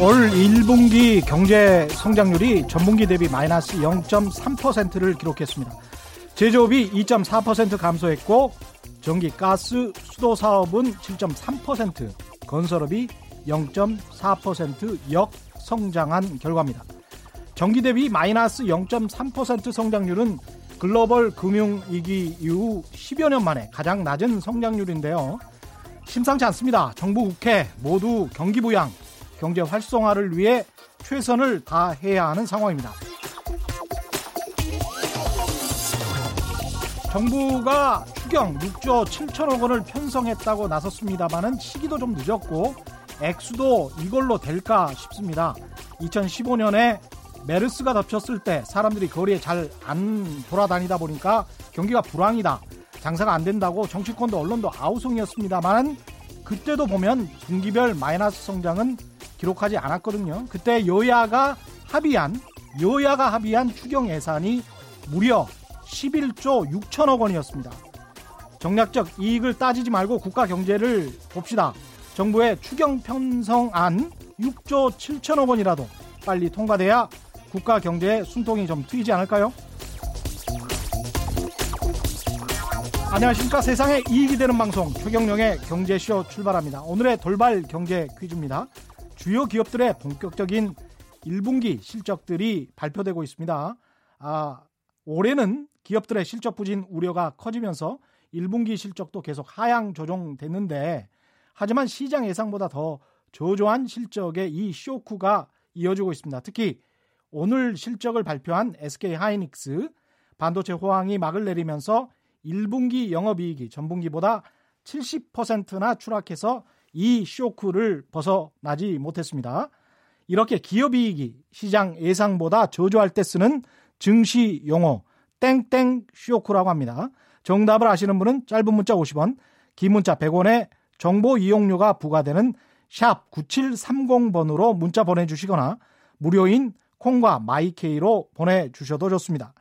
올 1분기 경제 성장률이 전분기 대비 마이너스 0.3%를 기록했습니다. 제조업이 2.4% 감소했고 전기, 가스, 수도 사업은 7.3%, 건설업이 0.4% 역성장한 결과입니다. 전기 대비 마이너스 0.3% 성장률은 글로벌 금융위기 이후 10여 년 만에 가장 낮은 성장률인데요. 심상치 않습니다. 정부 국회 모두 경기 부양, 경제 활성화를 위해 최선을 다해야 하는 상황입니다. 정부가 추경 6조 7천억 원을 편성했다고 나섰습니다만은 시기도 좀 늦었고 액수도 이걸로 될까 싶습니다. 2015년에 메르스가 덮쳤을 때 사람들이 거리에 잘 안 돌아다니다 보니까 경기가 불황이다. 장사가 안 된다고 정치권도 언론도 아우성이었습니다만 그때도 보면 분기별 마이너스 성장은 기록하지 않았거든요. 그때 여야가 합의한 여야가 합의한 추경 예산이 무려 11조 6천억 원이었습니다. 정략적 이익을 따지지 말고 국가 경제를 봅시다. 정부의 추경 편성안 6조 7천억 원이라도 빨리 통과돼야 국가 경제에 숨통이 좀 트이지 않을까요? 안녕하십니까. 세상에 이익이 되는 방송 최경령의 경제쇼 출발합니다. 오늘의 돌발 경제 퀴즈입니다. 주요 기업들의 본격적인 1분기 실적들이 발표되고 있습니다. 아, 올해는 기업들의 실적 부진 우려가 커지면서 1분기 실적도 계속 하향 조정됐는데 하지만 시장 예상보다 더 저조한 실적의 이 쇼크가 이어지고 있습니다. 특히 오늘 실적을 발표한 SK 하이닉스 반도체 호황이 막을 내리면서 1분기 영업이익이 전분기보다 70%나 추락해서 이 쇼크를 벗어나지 못했습니다. 이렇게 기업이익이 시장 예상보다 저조할 때 쓰는 증시 용어 땡땡 쇼크라고 합니다. 정답을 아시는 분은 짧은 문자 50원, 긴 문자 100원에 정보 이용료가 부과되는 샵 9730번으로 문자 보내주시거나 무료인 콩과 마이케이로 보내주셔도 좋습니다.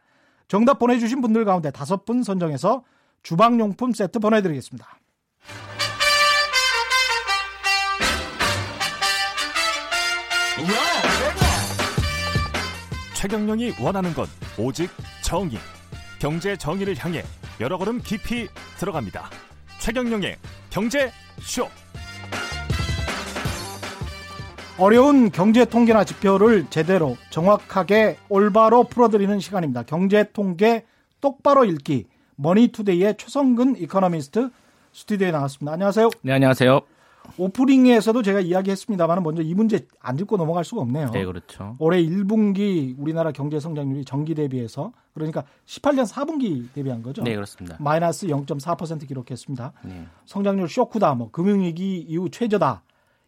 정답 보내주신 분들 가운데 다섯 분 선정해서 주방용품 세트 보내드리겠습니다. 최경령이 원하는 건 오직 정의. 경제 정의를 향해 여러 걸음 깊이 들어갑니다. 최경영의 경제 쇼. 어려운 경제 통계나 지표를 제대로 정확하게 올바로 풀어드리는 시간입니다. 경제 통계 똑바로 읽기 머니투데이의 최성근 이코노미스트 스튜디오에 나왔습니다. 안녕하세요. 네, 안녕하세요. 오프닝에서도 제가 이야기했습니다만 먼저 이 문제 안 짚고 넘어갈 수가 없네요. 네, 그렇죠. 올해 1분기 우리나라 경제 성장률이 전기 대비해서 그러니까 18년 4분기 대비한 거죠. 네, 그렇습니다. 마이너스 0.4% 기록했습니다. 네. 성장률 쇼크다, 뭐 금융위기 이후 최저다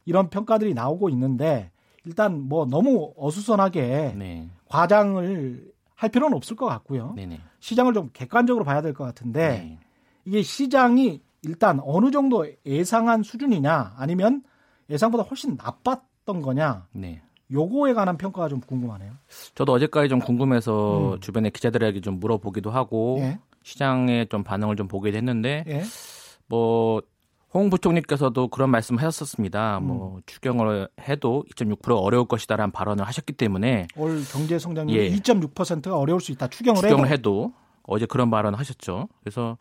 이런 평가들이 나오고 있는데 일단 뭐 너무 어수선하게 네. 과장을 할 필요는 없을 것 같고요. 네네. 시장을 좀 객관적으로 봐야 될 것 같은데 네. 이게 시장이 일단 어느 정도 예상한 수준이냐 아니면 예상보다 훨씬 나빴던 거냐. 네. 요거에 관한 평가가 좀 궁금하네요. 저도 어제까지 좀 궁금해서 음. 주변에 기자들에게 좀 물어보기도 하고 예. 시장의 좀 반응을 좀 보기도 했는데 예. 뭐홍 부총리께서도 그런 말씀을 하셨었습니다. 음. 뭐 추경을 해도 2.6% 어려울 것이다라는 발언을 하셨기 때문에 올 경제 성장률 예. 2.6%가 어려울 수 있다. 추경을, 추경을 해도. 해도 어제 그런 발언을 하셨죠. 그래서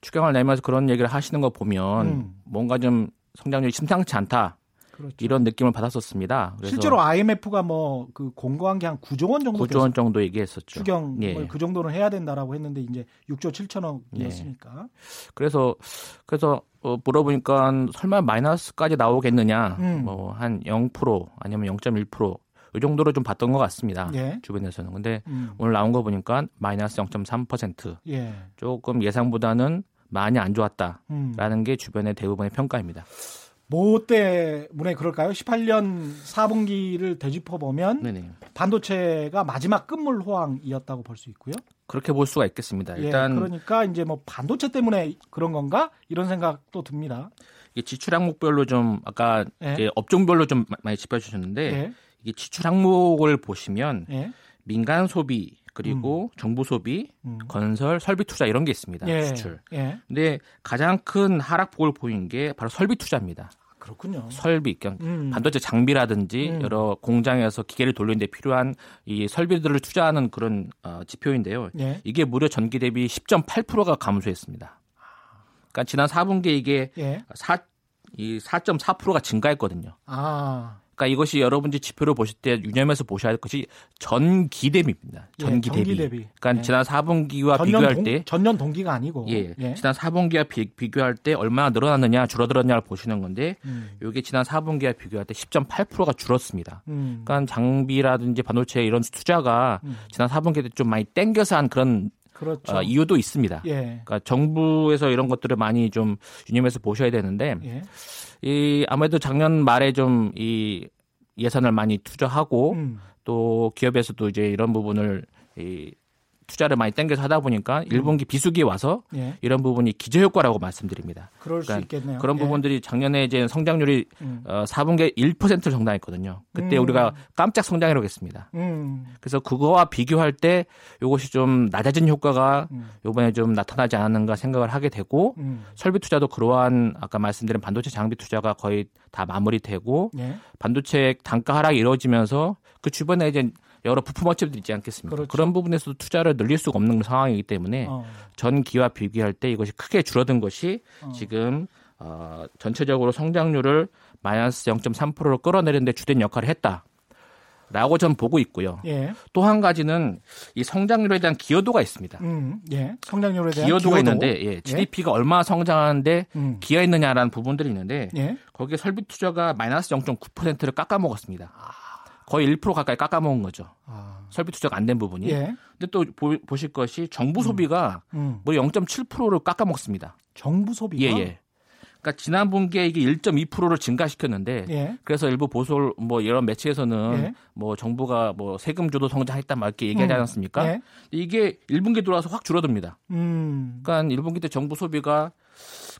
추경을 내면서 그런 얘기를 하시는 거 보면 음. 뭔가 좀 성장률이 심상치 않다. 그렇죠. 이런 느낌을 받았었습니다. 실제로 IMF가 뭐 그 공고한 게 한 9조 원 정도 9조 원 정도 얘기했었죠. 추경 예. 그 정도는 해야 된다라고 했는데 이제 6조 7천억이었으니까. 예. 그래서 그래서 어, 물어보니까 설마 마이너스까지 나오겠느냐? 음. 뭐한 0% 아니면 0.1% 이 정도로 좀 봤던 것 같습니다. 예. 주변에서는. 근데 음. 오늘 나온 거 보니까 마이너스 0.3% 예. 조금 예상보다는 많이 안 좋았다라는 음. 게 주변의 대부분의 평가입니다. 뭐 때문에 그럴까요? 18년 4분기를 되짚어 보면 반도체가 마지막 끝물 호황이었다고 볼 수 있고요. 그렇게 볼 수가 있겠습니다. 예, 일단 예, 그러니까 이제 뭐 반도체 때문에 그런 건가 이런 생각도 듭니다. 이게 지출 항목별로 좀 아까 예. 업종별로 좀 많이 짚어주셨는데 예. 이게 지출 항목을 보시면 예. 민간 소비 그리고 음. 정부 소비, 음. 건설, 설비 투자 이런 게 있습니다. 예. 지출. 예. 근데 가장 큰 하락폭을 보인 게 바로 설비 투자입니다. 아, 그렇군요. 설비, 그냥 음. 반도체 장비라든지 음. 여러 공장에서 기계를 돌리는데 필요한 이 설비들을 투자하는 그런 어, 지표인데요. 예. 이게 무려 전기 대비 10.8%가 감소했습니다. 그러니까 지난 4분기에 이게 예. 4, 이 4.4%가 증가했거든요. 아. 그러니까 이것이 여러분들이 지표를 보실 때 유념해서 보셔야 할 것이 전기 대비입니다. 전기, 예, 대비. 대비. 그러니까 예. 지난 4분기와 비교할 동, 때 전년 동기가 아니고 예, 예. 지난 4분기와 비, 교할때 얼마나 늘어났느냐 줄어들었냐를 보시는 건데 음. 이게 지난 4분기와 비교할 때 10.8%가 줄었습니다. 음. 그러니까 장비라든지 반도체 이런 투자가 음. 지난 4분기 때 좀 많이 땡겨서 한 그런 그렇죠. 어, 이유도 있습니다. 예. 그러니까 정부에서 이런 것들을 많이 좀 유념해서 보셔야 되는데 예. 이 아무래도 작년 말에 좀 이 예산을 많이 투자하고 음. 또 기업에서도 이제 이런 부분을 이 투자를 많이 땡겨서 하다 보니까 음. 1분기 비수기에 와서 예. 이런 부분이 기저 효과라고 말씀드립니다. 그럴 그러니까 수 있겠네요. 그런 예. 부분들이 작년에 이제 성장률이 음. 어, 4분기에 1%를 성장했거든요. 그때 음. 우리가 깜짝 성장이라고 했습니다. 음. 그래서 그거와 비교할 때 이것이 좀 낮아진 효과가 음. 이번에 좀 나타나지 않았는가 생각을 하게 되고 음. 설비 투자도 그러한 아까 말씀드린 반도체 장비 투자가 거의 다 마무리되고 예. 반도체 단가 하락이 이루어지면서 그 주변에 이제 여러 부품 업체들 있지 않겠습니까? 그렇죠. 그런 부분에서도 투자를 늘릴 수가 없는 상황이기 때문에 어. 전기와 비교할 때 이것이 크게 줄어든 것이 어. 지금 어, 전체적으로 성장률을 마이너스 0.3%로 끌어내리는데 주된 역할을 했다. 라고 전 보고 있고요. 예. 또한 가지는 이 성장률에 대한 기여도가 있습니다. 음, 예. 성장률에 대한 기여도가 기여도? 있는데 예. GDP가 예. 얼마 성장하는데 음. 기여했느냐라는 부분들이 있는데 예. 거기에 설비 투자가 마이너스 0.9%를 깎아먹었습니다. 아. 거의 1% 가까이 깎아먹은 거죠. 아. 설비 투자가 안 된 부분이. 예. 근데 또 보, 실 것이 정부 소비가 음. 음. 무려 0.7%를 깎아먹습니다. 정부 소비가? 예, 예. 그러니까 지난 분기에 이게 1.2%를 증가시켰는데 예. 그래서 일부 보수 뭐 이런 매체에서는 예. 뭐 정부가 뭐 세금 주도 성장했다 막 이렇게 얘기하지 음. 않았습니까? 예. 이게 1분기 들어와서 확 줄어듭니다. 음. 그러니까 1분기 때 정부 소비가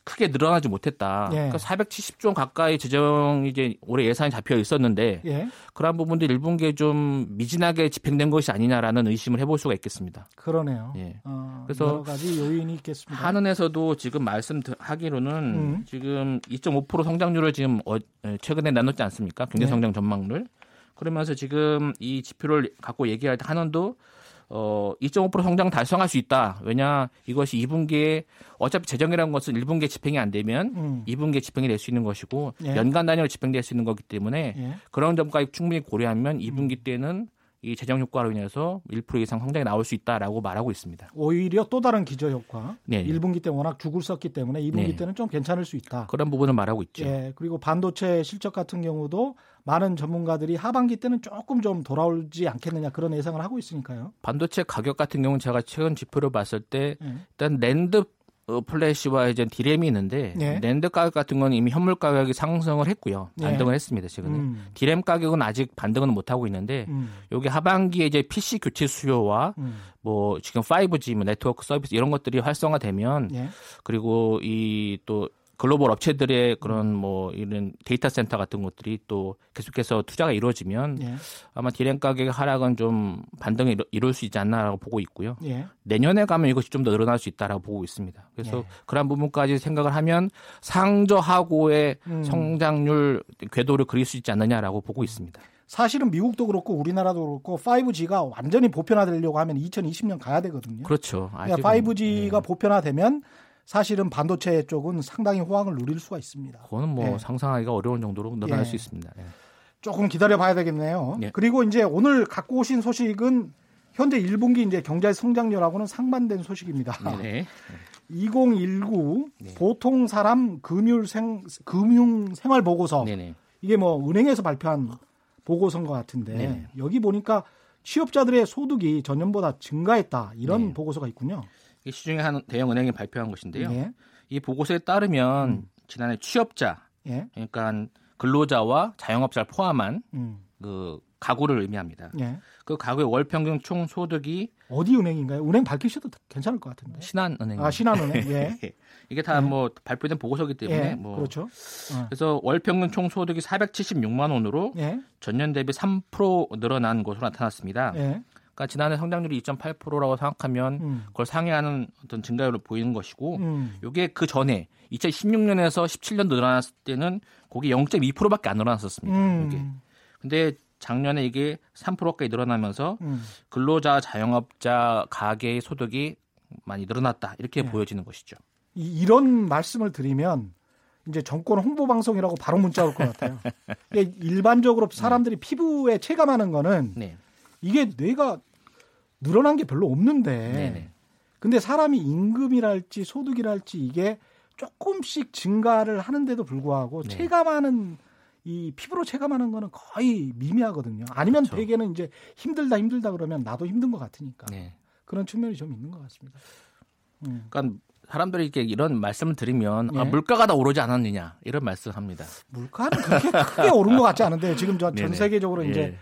크게 늘어나지 못했다. 예. 그러니까 470조 원 가까이 재정 이제 올해 예산이 잡혀 있었는데 예. 그러한 부분들 1분기에 좀 미진하게 집행된 것이 아니냐라는 의심을 해볼 수가 있겠습니다. 그러네요. 예. 어, 그래서 여러 가지 요인이 있겠습니다. 한은에서도 지금 말씀하기로는 음. 지금 2.5% 성장률을 지금 어, 최근에 나눴지 않습니까? 경제 네. 성장 전망률. 그러면서 지금 이 지표를 갖고 얘기할 때 한원도 어, 2.5% 성장 달성할 수 있다. 왜냐 이것이 2분기에 어차피 재정이라는 것은 1분기에 집행이 안 되면 음. 2분기에 집행이 될 수 있는 것이고 예. 연간 단위로 집행될 수 있는 거기 때문에 예. 그런 점까지 충분히 고려하면 2분기 음. 때는 이 재정 효과로 인해서 1% 이상 성장이 나올 수 있다라고 말하고 있습니다. 오히려 또 다른 기저 효과. 네. 1분기 때 워낙 죽을 썼기 때문에 2분기 네. 때는 좀 괜찮을 수 있다. 그런 부분을 말하고 있죠. 예. 그리고 반도체 실적 같은 경우도 많은 전문가들이 하반기 때는 조금 좀 돌아오지 않겠느냐 그런 예상을 하고 있으니까요. 반도체 가격 같은 경우는 제가 최근 지표를 봤을 때 네. 일단 낸드 어, 플래시와 이제 디램이 있는데 네. 낸드 가격 같은 건 이미 현물 가격이 상승을 했고요. 네. 반등을 네. 했습니다. 지금 음. 디램 가격은 아직 반등은 못 하고 있는데 음. 여기 하반기에 이제 PC 교체 수요와 음. 뭐 지금 5G 뭐 네트워크 서비스 이런 것들이 활성화되면 네. 그리고 이 또 글로벌 업체들의 그런 뭐 이런 데이터 센터 같은 것들이 또 계속해서 투자가 이루어지면 예. 아마 디램 가격 하락은 좀 반등을 이룰 수 있지 않나라고 보고 있고요. 예. 내년에 가면 이것이 좀 더 늘어날 수 있다라고 보고 있습니다. 그래서 예. 그런 부분까지 생각을 하면 상저하고의 음. 성장률 궤도를 그릴 수 있지 않느냐라고 보고 있습니다. 사실은 미국도 그렇고 우리나라도 그렇고 5G가 완전히 보편화되려고 하면 2020년 가야 되거든요. 그렇죠. 그러니까 5G가 네. 보편화되면 사실은 반도체 쪽은 상당히 호황을 누릴 수가 있습니다. 그거는 뭐 예. 상상하기가 어려운 정도로 늘어날 예. 수 있습니다. 예. 조금 기다려 봐야 되겠네요. 예. 그리고 이제 오늘 갖고 오신 소식은 현재 1분기 이제 경제 성장률하고는 상반된 소식입니다. 네네. 2019 네. 보통 사람 금융 생 금융 생활 보고서 네네. 이게 뭐 은행에서 발표한 보고서인 것 같은데 네네. 여기 보니까 취업자들의 소득이 전년보다 증가했다 이런 네. 보고서가 있군요. 시중에 한 대형 은행이 발표한 것인데요. 예. 이 보고서에 따르면 음. 지난해 취업자, 예. 그러니까 근로자와 자영업자를 포함한 음. 그 가구를 의미합니다. 예. 그 가구의 월 평균 총 소득이 어디 은행인가요? 은행 밝히셔도 괜찮을 것 같은데. 신한은행. 아 신한은행. 예. 이게 다뭐 예. 발표된 보고서기 때문에 예. 뭐 그렇죠. 어. 그래서 월 평균 총 소득이 476만 원으로 예. 전년 대비 3% 늘어난 것으로 나타났습니다. 예. 그러니까 지난해 성장률이 2.8%라고 생각하면 음. 그걸 상회하는 어떤 증가율을 보이는 것이고 음. 이게 그 전에 2016년에서 17년 늘어났을 때는 거기 0.2%밖에 안 늘어났었습니다. 음. 이게. 근데 작년에 이게 3%까지 늘어나면서 음. 근로자 자영업자 가계의 소득이 많이 늘어났다 이렇게 네. 보여지는 것이죠. 이, 런 말씀을 드리면 이제 정권 홍보 방송이라고 바로 문자 올 것 같아요. 일반적으로 사람들이 네. 피부에 체감하는 거는 네. 이게 뇌가 늘어난 게 별로 없는데 네네. 근데 사람이 임금이랄지 소득이랄지 이게 조금씩 증가를 하는데도 불구하고 네. 체감하는 이 피부로 체감하는 거는 거의 미미하거든요. 아니면 그렇죠. 대개는 이제 힘들다 힘들다 그러면 나도 힘든 것 같으니까 네. 그런 측면이 좀 있는 것 같습니다. 음. 그러니까 사람들이 이렇게 이런 말씀을 드리면 네. 아, 물가가 다 오르지 않았느냐 이런 말씀합니다. 물가는 그렇게 크게 오른 것 같지 않은데 지금 전 세계적으로 이제 예.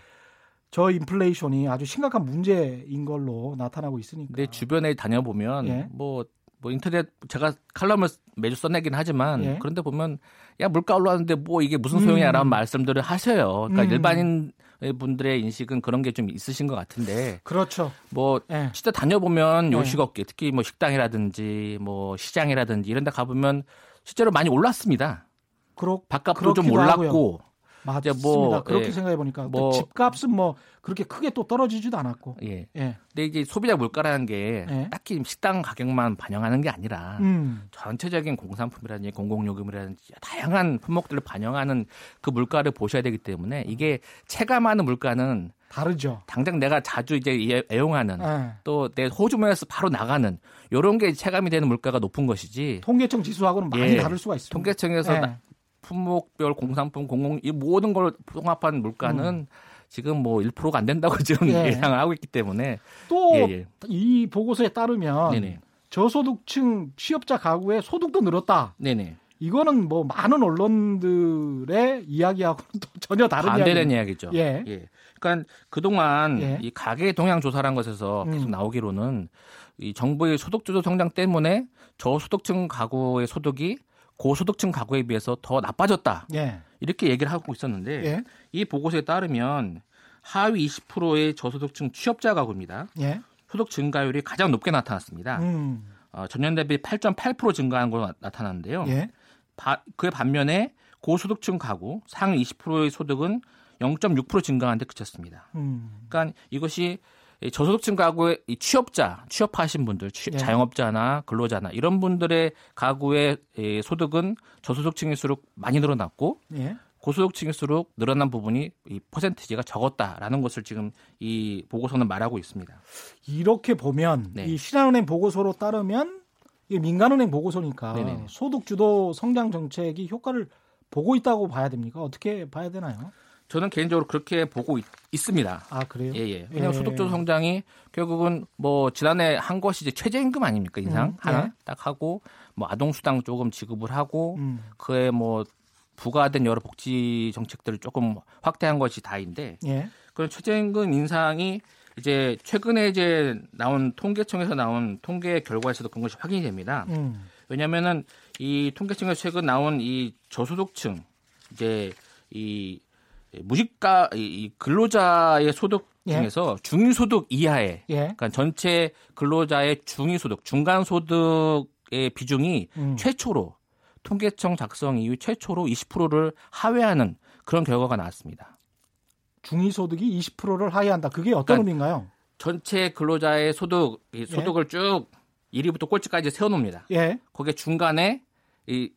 저 인플레이션이 아주 심각한 문제인 걸로 나타나고 있으니까. 근데 주변에 다녀보면 예. 뭐, 뭐 인터넷 제가 칼럼을 매주 써내긴 하지만 예. 그런데 보면 야 물가 올랐는데 뭐 이게 무슨 소용이야라는 음. 말씀들을 하셔요. 그러니까 음. 일반인 분들의 인식은 그런 게 좀 있으신 것 같은데. 그렇죠. 뭐 예. 진짜 다녀보면 예. 요식업계 특히 뭐 식당이라든지 뭐 시장이라든지 이런 데 가보면 실제로 많이 올랐습니다. 그렇 바깥도 좀 올랐고 하고요. 맞습니다. 뭐, 그렇게 예, 생각해 보니까 뭐 집값은 뭐 그렇게 크게 또 떨어지지도 않았고. 예. 예. 근데 이게 소비자 물가라는 게 예. 딱히 식당 가격만 반영하는 게 아니라 음. 전체적인 공산품이라든지 공공요금이라든지 다양한 품목들을 반영하는 그 물가를 보셔야 되기 때문에 이게 체감하는 물가는 다르죠. 당장 내가 자주 이제 애용하는 예. 또내 호주머니에서 바로 나가는 요런 게 체감이 되는 물가가 높은 것이지. 통계청 지수하고는 많이 예. 다를 수가 있습니다. 통계청에서 예. 품목별 공산품 공공 이 모든 걸 통합한 물가는 음. 지금 뭐 1%가 안 된다고 지금 예. 예상을 하고 있기 때문에 또이 예, 예. 보고서에 따르면 네네. 저소득층 취업자 가구의 소득도 늘었다. 네네. 이거는 뭐 많은 언론들의 이야기하고는 또 전혀 다른 반대된 이야기. 죠 예. 예. 그러니까 그동안 예. 이 가계 동향 조사란 것에서 음. 계속 나오기로는 이 정부의 소득 주도 성장 때문에 저소득층 가구의 소득이 고소득층 가구에 비해서 더 나빠졌다. 예. 이렇게 얘기를 하고 있었는데 예. 이 보고서에 따르면 하위 20%의 저소득층 취업자 가구입니다. 예. 소득 증가율이 가장 높게 나타났습니다. 음. 어, 전년 대비 8.8% 증가한 걸로 나, 타났는데요 예. 그의 반면에 고소득층 가구 상위 20%의 소득은 0.6% 증가한 데 그쳤습니다. 음. 그러니까 이것이 저소득층 가구의 취업자, 취업하신 분들, 취, 예. 자영업자나 근로자나 이런 분들의 가구의 소득은 저소득층일수록 많이 늘어났고 예. 고소득층일수록 늘어난 부분이 이 퍼센티지가 적었다라는 것을 지금 이 보고서는 말하고 있습니다. 이렇게 보면 네. 이 신한은행 보고서로 따르면 이 민간은행 보고서니까 네네. 소득 주도 성장 정책이 효과를 보고 있다고 봐야 됩니까? 어떻게 봐야 되나요? 저는 개인적으로 그렇게 보고 있, 습니다 아, 그래요? 예, 예. 왜냐하면 예. 소득주 성장이 결국은 뭐 지난해 한 것이 이제 최저임금 아닙니까? 인상 음, 하나 예. 딱 하고 뭐 아동수당 조금 지급을 하고 음. 그에 뭐 부과된 여러 복지 정책들을 조금 확대한 것이 다인데 예. 그런 최저임금 인상이 이제 최근에 이제 나온 통계청에서 나온 통계 결과에서도 그런 것이 확인이 됩니다. 음. 왜냐하면은 이 통계청에서 최근 나온 이 저소득층 이제 이 예, 무식가 이 근로자의 소득 예. 중에서 예. 중위소득 이하의 예. 그러니까 전체 근로자의 중위소득 중간 소득의 비중이 음. 최초로 통계청 작성 이후 최초로 20%를 하회하는 그런 결과가 나왔습니다. 중위소득이 20%를 하회한다. 그게 어떤 그러니까 의미인가요? 전체 근로자의 소득 소득을 예. 쭉 1위부터 꼴찌까지 세워놓습니다. 예. 거기에 중간에 이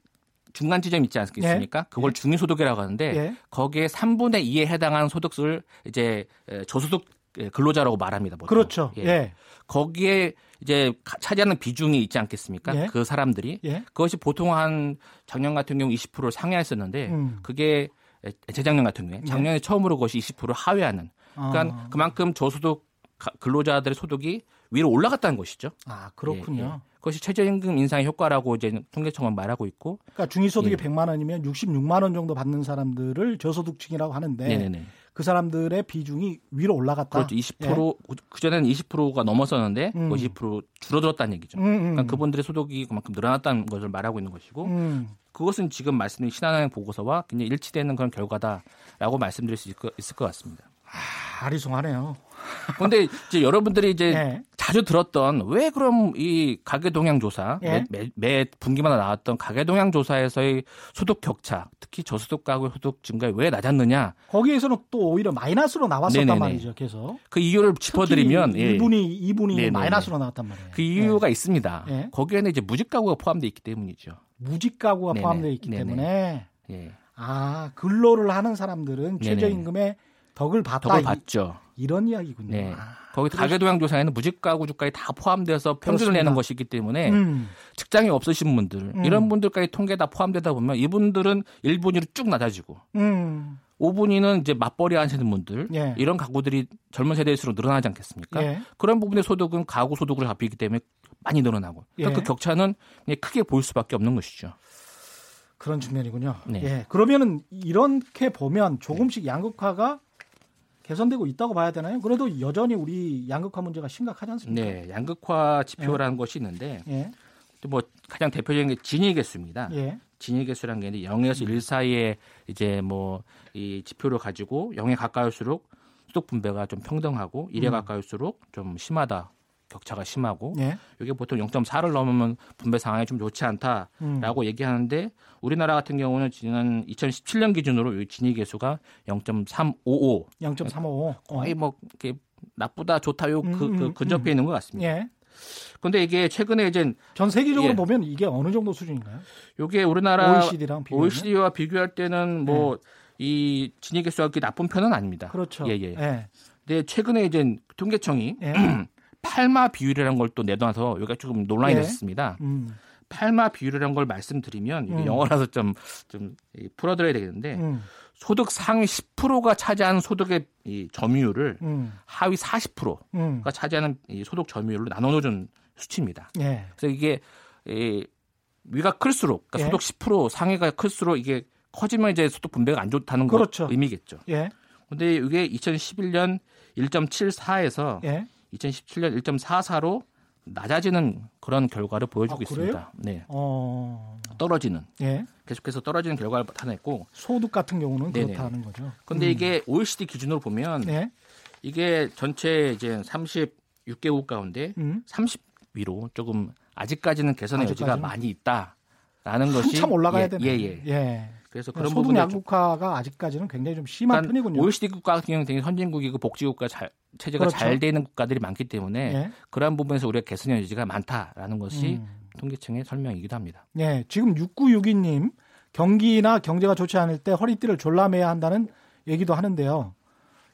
중간 지점 있지 않겠습니까? 예. 그걸 예. 중위소득이라고 하는데 예. 거기에 3분의 2에 해당하는 소득을 이제 저소득 근로자라고 말합니다. 보통. 그렇죠. 예. 예. 거기에 이제 차지하는 비중이 있지 않겠습니까? 예. 그 사람들이 예. 그것이 보통 한 작년 같은 경우 20%를 상회했었는데 음. 그게 재작년 같은 경우에 작년에 처음으로 그것이 20% 하회하는. 그러니까 아. 그만큼 저소득 근로자들의 소득이 위로 올라갔다는 것이죠. 아 그렇군요. 그것이 최저임금 인상의 효과라고 이제 통계청은 말하고 있고. 그러니까 중위소득이 예. 100만 원이면 66만 원 정도 받는 사람들을 저소득층이라고 하는데 네네네. 그 사람들의 비중이 위로 올라갔다. 그렇죠. 20% 예. 그 전에는 20%가 넘었었는데 음. 20% 줄어들었다는 얘기죠. 음, 음. 그러니까 그분들의 소득이 그만큼 늘어났다는 것을 말하고 있는 것이고. 음. 그것은 지금 말씀드린 신한은행 보고서와 굉장히 일치되는 그런 결과다라고 말씀드릴 수 있을 것, 있을 것 같습니다. 아, 아리송하네요. 근데 이제 여러분들이 이제 네. 자주 들었던 왜 그럼 이 가계 동향 조사 네. 매, 매, 분기마다 나왔던 가계 동향 조사에서의 소득 격차, 특히 저소득 가구 소득 증가에 왜 낮았느냐? 거기에서는 또 오히려 마이너스로 나왔었단 네네네. 말이죠. 계속 그 이유를 짚어드리면 1분이 2분이 마이너스로 나왔단 말이에요. 그 이유가 네. 있습니다. 네. 거기에는 이제 무직 가구가 포함되어 있기 때문이죠. 무직 가구가 포함되어 있기 네네. 때문에. 예. 아 근로를 하는 사람들은 최저임금의 덕을 봤다. 덕을 봤죠. 이 런 이야기군요. 네. 아, 거기 가계도양 조사에는 무직가구 주가에 다 포함돼서 평균을 내는 것이기 때문에 음. 직장이 없으신 분들 음. 이런 분들까지 통계에 다 포함되다 보면 이분들은 1분위로 쭉 낮아지고 음. 5분위는 이제 맞벌이 하시는 분들 예. 이런 가구들이 젊은 세대일수록 늘어나지 않겠습니까? 예. 그런 부분의 소득은 가구 소득으로 잡히기 때문에 많이 늘어나고 그러니까 예. 그 격차는 크게 보일 수밖에 없는 것이죠. 그런 측면이군요. 네. 예. 그러면은 이렇게 보면 조금씩 양극화가 개선되고 있다고 봐야 되나요? 그래도 여전히 우리 양극화 문제가 심각하지 않습니까? 네, 양극화 지표라는 예. 것이 있는데 예. 뭐 가장 대표적인 게 진위 개수입니다. 예. 진위 개수라는 게 있는데 0에서 1 사이에 이제 뭐 이 지표를 가지고 0에 가까울수록 소득 분배가 좀 평등하고 1에 음. 가까울수록 좀 심하다. 격차가 심하고 예. 이게 보통 0.4를 넘으면 분배 상황이 좀 좋지 않다라고 음. 얘기하는데 우리나라 같은 경우는 지난 2017년 기준으로 진위 계수가 0.355, 0.355 거의 뭐 이렇게 나쁘다 좋다 요 그, 그 음, 그 근접해 음. 있는 것 같습니다. 예. 근데 이게 최근에 이제 전 세계적으로 예. 보면 이게 어느 정도 수준인가요? 이게 우리나라 OECD랑 비교하면? OECD와 비교할 때는 뭐이 예. 진위 계수가 그렇게 나쁜 편은 아닙니다. 그렇죠. 예, 예. 예. 근데 최근에 이제 통계청이 예. 팔마 비율이라는 걸 또 내놔서 여기가 조금 논란이 예. 됐습니다. 음. 팔마 비율이라는 걸 말씀드리면 이게 음. 영어라서 좀 좀 풀어드려야 되겠는데 음. 소득 상위 10%가 차지하는 소득의 이 점유율을 음. 하위 40%가 음. 차지하는 이 소득 점유율로 나눠놓은 수치입니다. 예. 그래서 이게 이 위가 클수록 그러니까 예. 소득 10% 상위가 클수록 이게 커지면 이제 소득 분배가 안 좋다는 그렇죠. 거 의미겠죠. 예. 근데 이게 2011년 1.74에서 예. 2017년 1.44로 낮아지는 그런 결과를 보여주고 아, 있습니다. 네. 어... 떨어지는. 예. 계속해서 떨어지는 결과를 나타냈고 소득 같은 경우는 네네. 그렇다는 거죠. 근데 음. 이게 OECD 기준으로 보면 네. 이게 전체 이제 36개국 가운데 음. 30위로 조금 아직까지는 개선의 아직까지는? 여지가 많이 있다 라는 것이 참 올라가야 예, 되네. 예, 예. 예. 그래서 그런 소득 양극화가 아직까지는 굉장히 좀 심한 편이군요. OECD 국가 같은 경우는 되게 선진국이고 복지국가 잘, 체제가 그렇죠. 잘 되는 국가들이 많기 때문에 네. 그러한 부분에서 우리가 개선의 여지가 많다라는 것이 음. 통계청의 설명이기도 합니다. 네, 지금 6962님 경기나 경제가 좋지 않을 때 허리띠를 졸라매야 한다는 얘기도 하는데요.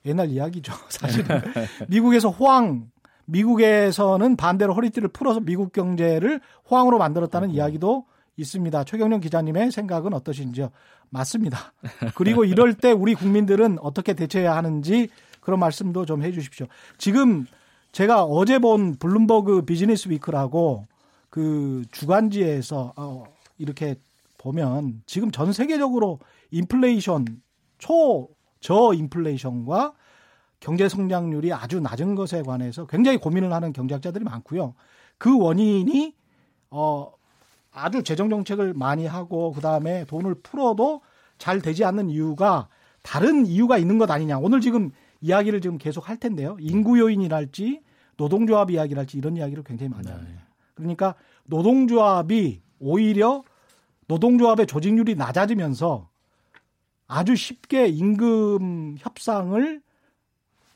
옛날 이야기죠. 사실은 미국에서 호황 미국에서는 반대로 허리띠를 풀어서 미국 경제를 호황으로 만들었다는 어 이야기도 있습니다. 최경련 기자님의 생각은 어떠신지요? 맞습니다. 그리고 이럴 때 우리 국민들은 어떻게 대처해야 하는지 그런 말씀도 좀 해주십시오. 지금 제가 어제 본 블룸버그 비즈니스 위크라고 그 주간지에서 어, 이렇게 보면 지금 전 세계적으로 인플레이션 초저 인플레이션과 경제 성장률이 아주 낮은 것에 관해서 굉장히 고민을 하는 경제학자들이 많고요. 그 원인이 어 아주 재정 정책을 많이 하고 그다음에 돈을 풀어도 잘 되지 않는 이유가 다른 이유가 있는 것 아니냐. 오늘 지금 이야기를 지금 계속 할 텐데요. 인구 요인이랄지 노동조합 이야기랄지 이런 이야기를 굉장히 많이 합니다. 네. 그러니까 노동조합이 오히려 노동조합의 조직률이 낮아지면서 아주 쉽게 임금 협상을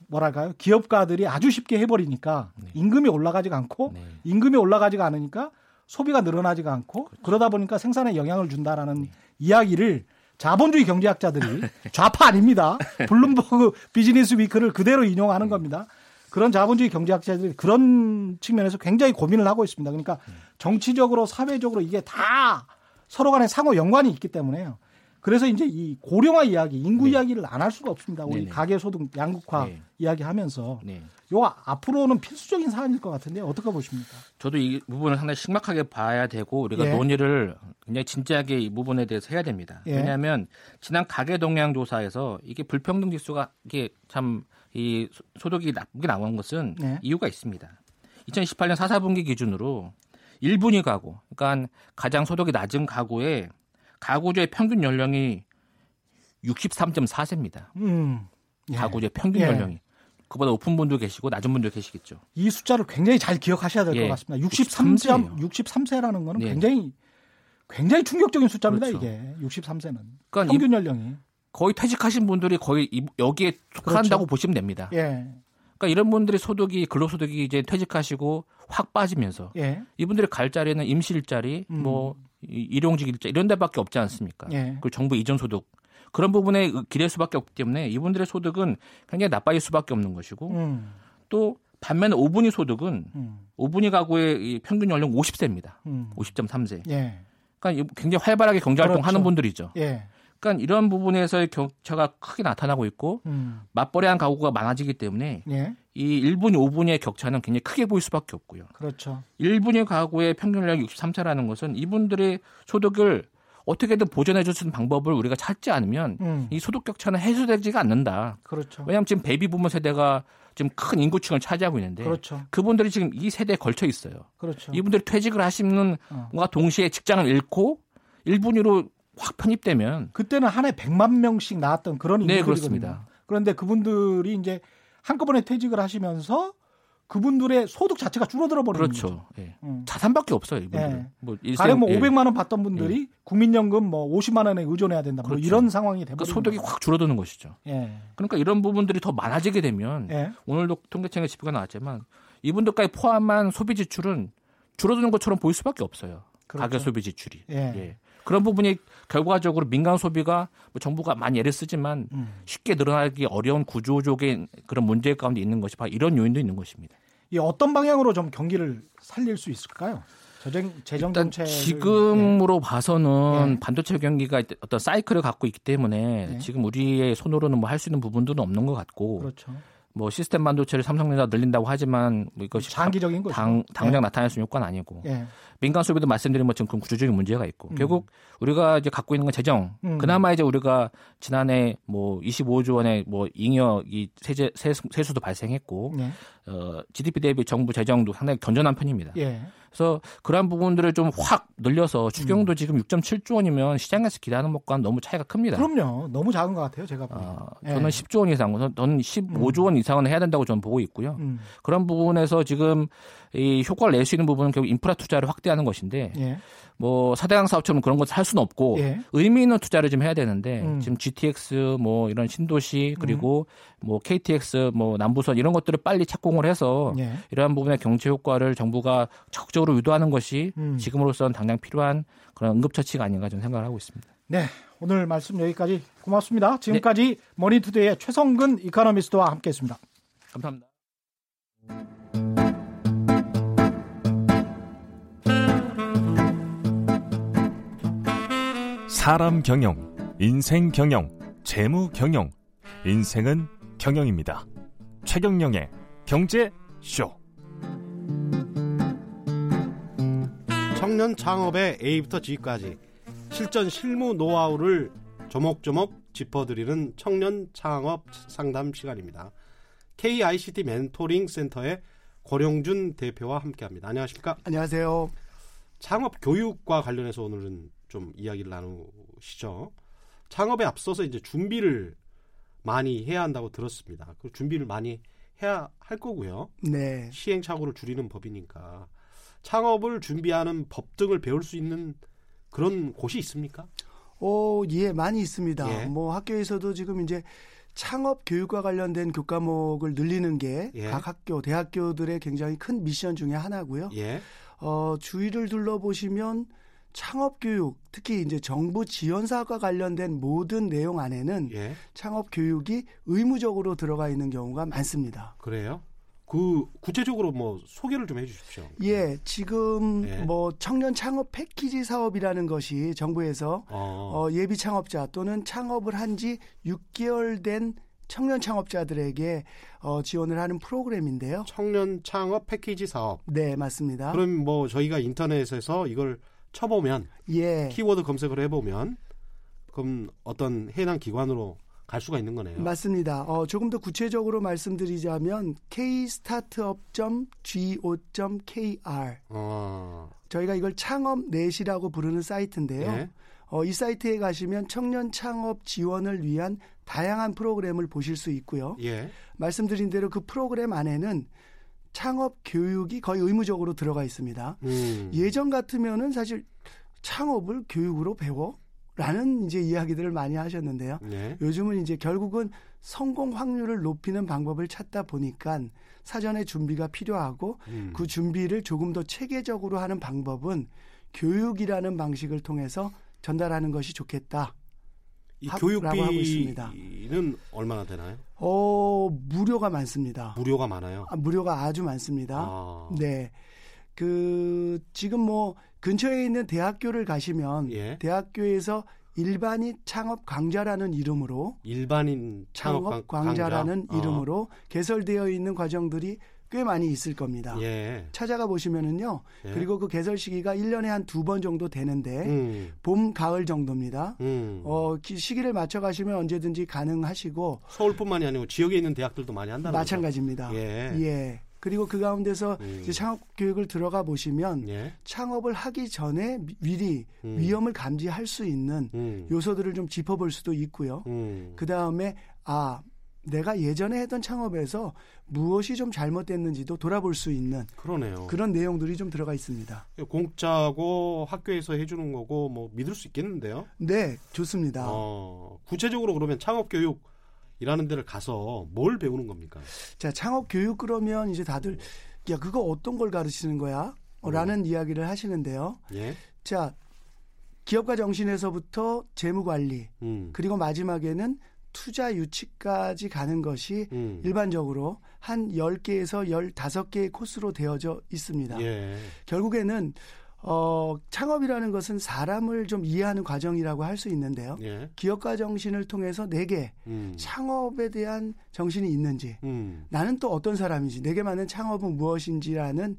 뭐랄까요 기업가들이 아주 쉽게 해버리니까 네. 임금이 올라가지가 않고 네. 임금이 올라가지가 않으니까 소비가 늘어나지가 않고 그렇죠. 그러다 보니까 생산에 영향을 준다라는 네. 이야기를 자본주의 경제학자들이 좌파 아닙니다. 블룸버그 비즈니스 위크를 그대로 인용하는 네. 겁니다. 그런 자본주의 경제학자들이 그런 측면에서 굉장히 고민을 하고 있습니다. 그러니까 네. 정치적으로 사회적으로 이게 다 서로 간에 상호 연관이 있기 때문에요. 그래서 이제 이 고령화 이야기, 인구 네. 이야기를 안 할 수가 없습니다. 우리 네네. 가계소득 양극화 네. 이야기하면서 네. 요 앞으로는 필수적인 사안일 것 같은데 어떻게 보십니까? 저도 이 부분을 상당히 심각하게 봐야 되고 우리가 예. 논의를 굉장히 진지하게 이 부분에 대해서 해야 됩니다. 예. 왜냐하면 지난 가계 동향 조사에서 이게 불평등 지수가 이게 참 이 소득이 나쁘게 나온 것은 예. 이유가 있습니다. 2018년 4, 4분기 기준으로 1분위 가구, 그러니까 가장 소득이 낮은 가구의 가구주의 평균 연령이 63.4세입니다. 음. 예. 가구주의 평균 예. 연령이 그보다 높은 분도 계시고 낮은 분도 계시겠죠. 이 숫자를 굉장히 잘 기억하셔야 될것 예. 같습니다. 63점 63세라는 거는 예. 굉장히 굉장히 충격적인 숫자입니다. 그렇죠. 이게 63세는 그러니까 평균 연령이 거의 퇴직하신 분들이 거의 여기에 속한다고 그렇죠. 보시면 됩니다. 예. 그러니까 이런 분들이 소득이 근로소득이 이제 퇴직하시고 확 빠지면서 예. 이분들이 갈 자리는 임시 일자리, 음. 뭐 일용직 일자 이런 데밖에 없지 않습니까? 예. 그리고 정부 이전 소득 그런 부분에 기댈 수밖에 없기 때문에 이분들의 소득은 굉장히 나빠질 수밖에 없는 것이고 음. 또 반면에 5분위 소득은 음. 5분위 가구의 평균 연령 50세입니다. 음. 50.3세. 예. 그러니까 굉장히 활발하게 경제 활동 그렇죠. 하는 분들이죠. 예. 그러니까 이런 부분에서의 격차가 크게 나타나고 있고 음. 맞벌이한 가구가 많아지기 때문에 예. 이 1분위, 5분위의 격차는 굉장히 크게 보일 수밖에 없고요. 그렇죠. 1분위 가구의 평균 연령이 63세라는 것은 이분들의 소득을 어떻게든 보전해 줄 수 있는 방법을 우리가 찾지 않으면 음. 이 소득 격차는 해소되지가 않는다. 그렇죠. 왜냐하면 지금 베이비 부머 세대가 지금 큰 인구층을 차지하고 있는데 그렇죠. 그분들이 지금 이 세대에 걸쳐 있어요. 그렇죠. 이분들이 퇴직을 하시는 어. 과 동시에 직장을 잃고 1분위로 확 편입되면 그때는 한 해 100만 명씩 나왔던 그런 인구들이거든요. 네, 그렇습니다. 그런데 그분들이 이제 한꺼번에 퇴직을 하시면서 그분들의 소득 자체가 줄어들어 버리는 그렇죠. 예. 음. 자산밖에 없어요, 이분들. 예. 뭐 일생, 가령 뭐 예. 500만 원 받던 분들이 예. 국민연금 뭐 50만 원에 의존해야 된다. 뭐 그렇죠. 뭐 이런 상황이 되버리는 그러니까 소득이 확 줄어드는 것이죠. 예. 그러니까 이런 부분들이 더 많아지게 되면 예. 오늘도 통계청의 지표가 나왔지만 이분들까지 포함한 소비 지출은 줄어드는 것처럼 보일 수밖에 없어요. 그렇죠. 가계 소비 지출이. 예. 그런 부분이 결과적으로 민간 소비가 뭐 정부가 많이 애를 쓰지만 음. 쉽게 늘어나기 어려운 구조적인 그런 문제 가운데 있는 것이 바로 이런 요인도 있는 것입니다. 이 어떤 방향으로 좀 경기를 살릴 수 있을까요? 재정 재정 정책 지금으로 예. 봐서는 예. 반도체 경기가 어떤 사이클을 갖고 있기 때문에 예. 지금 우리의 손으로는 뭐 할 수 있는 부분들은 없는 것 같고 그렇죠. 뭐 시스템 반도체를 삼성전자 늘린다고 하지만 뭐 이것이 장기적인 거죠. 당, 당장 예. 나타날 수 있는 효과는 아니고 예. 민간 소비도 말씀드린 것처럼 구조적인 문제가 있고 음. 결국 우리가 이제 갖고 있는 건 재정. 음. 그나마 이제 우리가 지난해 뭐 25조 원의 뭐 잉여 이 세제 세수 도 발생했고 예. 어, GDP 대비 정부 재정도 상당히 견전한 편입니다. 예. 그래서 그러한 부분들을 좀 확 늘려서 추경도 음. 지금 6.7조 원이면 시장에서 기대하는 것과는 너무 차이가 큽니다. 그럼요. 너무 작은 것 같아요. 제가. 어, 저는 예. 10조 원 이상, 저는 15조 원 이상은 해야 된다고 저는 보고 있고요. 음. 그런 부분에서 지금 이 효과를 낼 수 있는 부분은 결국 인프라 투자를 확대하는 것인데 예. 뭐 사대강 사업처럼 그런 것을 할 수는 없고 예. 의미 있는 투자를 좀 해야 되는데 음. 지금 GTX 뭐 이런 신도시 그리고 음. 뭐 KTX 뭐 남부선 이런 것들을 빨리 착공을 해서 예. 이러한 부분의 경제 효과를 정부가 적극적으로 유도하는 것이 음. 지금으로서는 당장 필요한 그런 응급처치가 아닌가 저는 생각을 하고 있습니다. 네. 오늘 말씀 여기까지 고맙습니다. 지금까지 네. 머니투데이의 최성근 이카노미스트와 함께 했습니다. 감사합니다. 사람 경영, 인생 경영, 재무 경영. 인생은 경영입니다. 최경영의 경제 쇼. 청년 창업의 A부터 G까지 실전 실무 노하우를 조목조목 짚어드리는 청년 창업 상담 시간입니다. KICT 멘토링 센터의 고령준 대표와 함께합니다. 안녕하십니까? 안녕하세요. 창업 교육과 관련해서 오늘은 좀 이야기를 나누시죠. 창업에 앞서서 이제 준비를 많이 해야 한다고 들었습니다. 그 준비를 많이 해야 할 거고요. 네. 시행착오를 줄이는 법이니까 창업을 준비하는 법 등을 배울 수 있는 그런 곳이 있습니까? 오, 예, 많이 있습니다. 예. 뭐 학교에서도 지금 이제 창업 교육과 관련된 교과목을 늘리는 게각 예. 학교, 대학교들의 굉장히 큰 미션 중의 하나고요. 예. 어, 주위를 둘러보시면 창업 교육, 특히 이제 정부 지원 사업과 관련된 모든 내용 안에는 예. 창업 교육이 의무적으로 들어가 있는 경우가 많습니다. 그래요? 그 구체적으로 뭐 소개를 좀 해주십시오. 예, 지금 예. 뭐 청년 창업 패키지 사업이라는 것이 정부에서 어. 어, 예비 창업자 또는 창업을 한 지 6개월 된 청년 창업자들에게 어, 지원을 하는 프로그램인데요. 청년 창업 패키지 사업. 네, 맞습니다. 그럼 뭐 저희가 인터넷에서 이걸 쳐보면 예. 키워드 검색을 해보면 그럼 어떤 해당 기관으로 갈 수가 있는 거네요. 맞습니다. 어, 조금 더 구체적으로 말씀드리자면 kstartup.go.kr 어. 저희가 이걸 창업 넷이라고 부르는 사이트인데요. 예. 어, 이 사이트에 가시면 청년 창업 지원을 위한 다양한 프로그램을 보실 수 있고요. 예. 말씀드린 대로 그 프로그램 안에는 창업 교육이 거의 의무적으로 들어가 있습니다. 음. 예전 같으면은 사실 창업을 교육으로 배워? 라는 이제 이야기들을 많이 하셨는데요. 네. 요즘은 이제 결국은 성공 확률을 높이는 방법을 찾다 보니까 사전에 준비가 필요하고 음. 그 준비를 조금 더 체계적으로 하는 방법은 교육이라는 방식을 통해서 전달하는 것이 좋겠다. 이 교육비는 얼마나 되나요? 어, 무료가 많습니다. 무료가 많아요? 아, 무료가 아주 많습니다. 아. 네. 그, 지금 뭐, 근처에 있는 대학교를 가시면, 예. 대학교에서 일반인 창업 강좌라는 이름으로 일반인 창업, 창업 강좌라는 강좌? 어. 이름으로 어. 개설되어 있는 과정들이 꽤 많이 있을 겁니다. 예. 찾아가 보시면은요. 예. 그리고 그 개설 시기가 1년에 한 두 번 정도 되는데 음. 봄, 가을 정도입니다. 음. 어, 시기를 맞춰 가시면 언제든지 가능하시고 서울뿐만이 아니고 지역에 있는 대학들도 많이 한다는 마찬가지입니다. 예. 예. 그리고 그 가운데서 음. 이제 창업 교육을 들어가 보시면 예. 창업을 하기 전에 미리 음. 위험을 감지할 수 있는 음. 요소들을 좀 짚어볼 수도 있고요. 음. 그 다음에 아 내가 예전에 했던 창업에서 무엇이 좀 잘못됐는지도 돌아볼 수 있는 그러네요. 그런 내용들이 좀 들어가 있습니다. 공짜고 학교에서 해주는 거고 뭐 믿을 수 있겠는데요? 네, 좋습니다. 어, 구체적으로 그러면 창업 교육 일하는 데를 가서 뭘 배우는 겁니까? 자, 창업 교육 그러면 이제 다들 야, 그거 어떤 걸 가르치는 거야? 어, 라는 음. 이야기를 하시는데요. 예? 자, 기업가 정신에서부터 재무 관리, 음. 그리고 마지막에는 투자 유치까지 가는 것이 음. 일반적으로 한 10개에서 15개의 코스로 되어져 있습니다. 예. 결국에는 어, 창업이라는 것은 사람을 좀 이해하는 과정이라고 할 수 있는데요. 예. 기업가 정신을 통해서 내게 음. 창업에 대한 정신이 있는지, 음. 나는 또 어떤 사람인지, 내게 맞는 창업은 무엇인지라는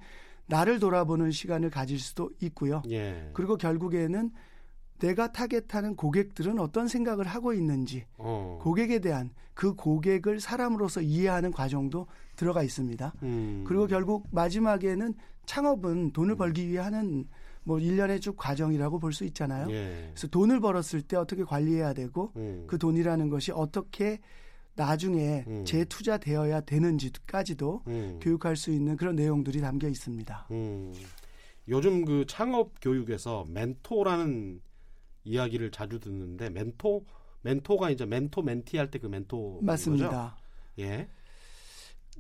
나를 돌아보는 시간을 가질 수도 있고요. 예. 그리고 결국에는 내가 타겟하는 고객들은 어떤 생각을 하고 있는지, 어. 고객에 대한 그 고객을 사람으로서 이해하는 과정도 들어가 있습니다. 음. 그리고 결국 마지막에는 창업은 돈을 음. 벌기 위해 하는 뭐 일련의 쭉 과정이라고 볼 수 있잖아요. 예. 그래서 돈을 벌었을 때 어떻게 관리해야 되고 음. 그 돈이라는 것이 어떻게 나중에 음. 재투자되어야 되는지까지도 음. 교육할 수 있는 그런 내용들이 담겨 있습니다. 음. 요즘 그 창업 교육에서 멘토라는 이야기를 자주 듣는데 멘토 멘토가 이제 멘토 멘티 할 때 그 멘토 맞습니다. 거죠? 예.